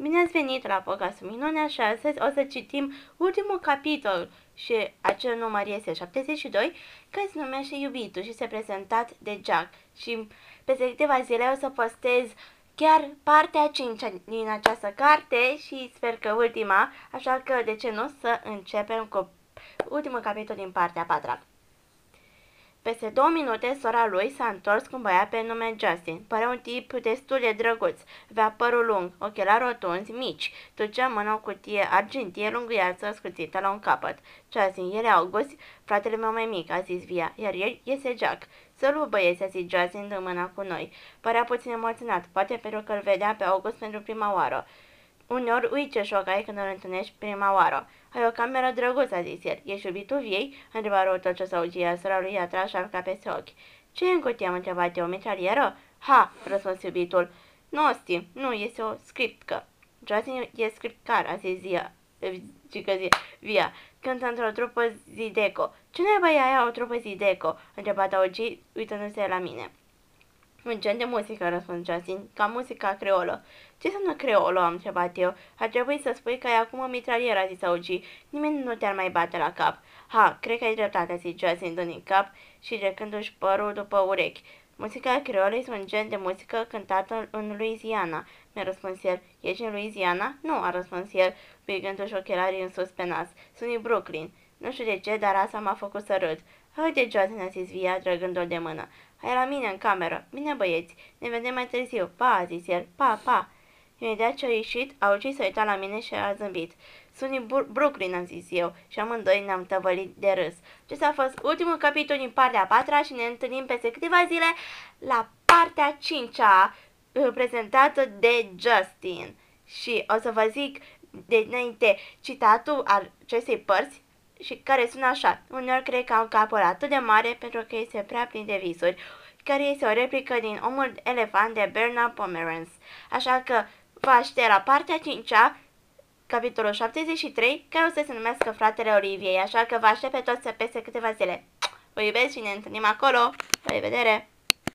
Bine ați venit la podcastul Minunea și astăzi o să citim ultimul capitol și acel număr este 72, care se numește Iubitul și este prezentat de Jack. Și peste câteva zile o să postez chiar partea 5 din această carte și sper că ultima, așa că de ce nu să începem cu ultimul capitol din partea 4. Peste două minute, sora lui s-a întors cu un băiat pe nume Justin. Părea un tip destul de drăguț. Avea părul lung, ochelari rotunzi, mici. Ducea mâna o cutie argintie lunguiață scuțită la un capăt. Justin, el e August, fratele meu mai mic, a zis Via, iar el este Jack. Salut băieți, a zis Justin dând mâna cu noi. Părea puțin emoționat, poate pentru că îl vedea pe August pentru prima oară. Uneori uiți ce șoc ai când îl întâlnești prima oară. Ai o cameră drăguță, a zis el. Ești iubitul viei? A întrebat răută ce s-augia, sora lui a tras șarca peste ochi. Ce e în cutie? am întrebat eu, o mitralieră? Ha, răspuns iubitul. Nu, Stim, nu, este o scriptcă. Justin e scriptcar, a zis Zia. Cică zi, Via, cântă într-o trupă Zideco. Ce naiba e aia o trupă Zideco? A întrebat Augi, uitându-se la mine. Un gen de muzică, răspuns Justin, ca muzica creolă. Ce înseamnă creolă, am întrebat eu. Ar trebui să spui că ai acum o mitralieră, a zis Augi. Nimeni nu te-ar mai bate la cap. Ha, cred că ai dreptate, a zis Justin, dând în cap și trecându-și părul după urechi. Muzica creolă este un gen de muzică cântată în Louisiana, mi-a răspuns el. Ești în Louisiana? Nu, a răspuns el, picându-și ochelarii în sus pe nas. Sunt în Brooklyn. Nu știu de ce, dar asta m-a făcut să râd. Haide, Justin, a zis Via, trăgându-l de mână. Hai la mine în cameră. Bine, băieți, ne vedem mai târziu. Pa, a zis el. Pa, pa. Imediat ce a ieșit, a ucis să uita la mine și a zâmbit. Sunt din Brooklyn, am zis eu, și amândoi ne-am tăvălit de râs. Acesta a fost ultimul capitol din partea a patra și ne întâlnim peste câteva zile la partea cincea, uh, prezentată de Justin. Și o să vă zic de înainte citatul al acestei părți și care sună așa. Uneori cred că am capul atât de mare pentru că este prea plin de visuri, care este o replică din Omul Elefant de Bernard Pomerance. Așa că vă aștept la partea 5 capitolul 73, care o să se numească Fratele Oliviei, așa că vă aștept pe toți să peste câteva zile. Vă iubesc și ne întâlnim acolo. La revedere!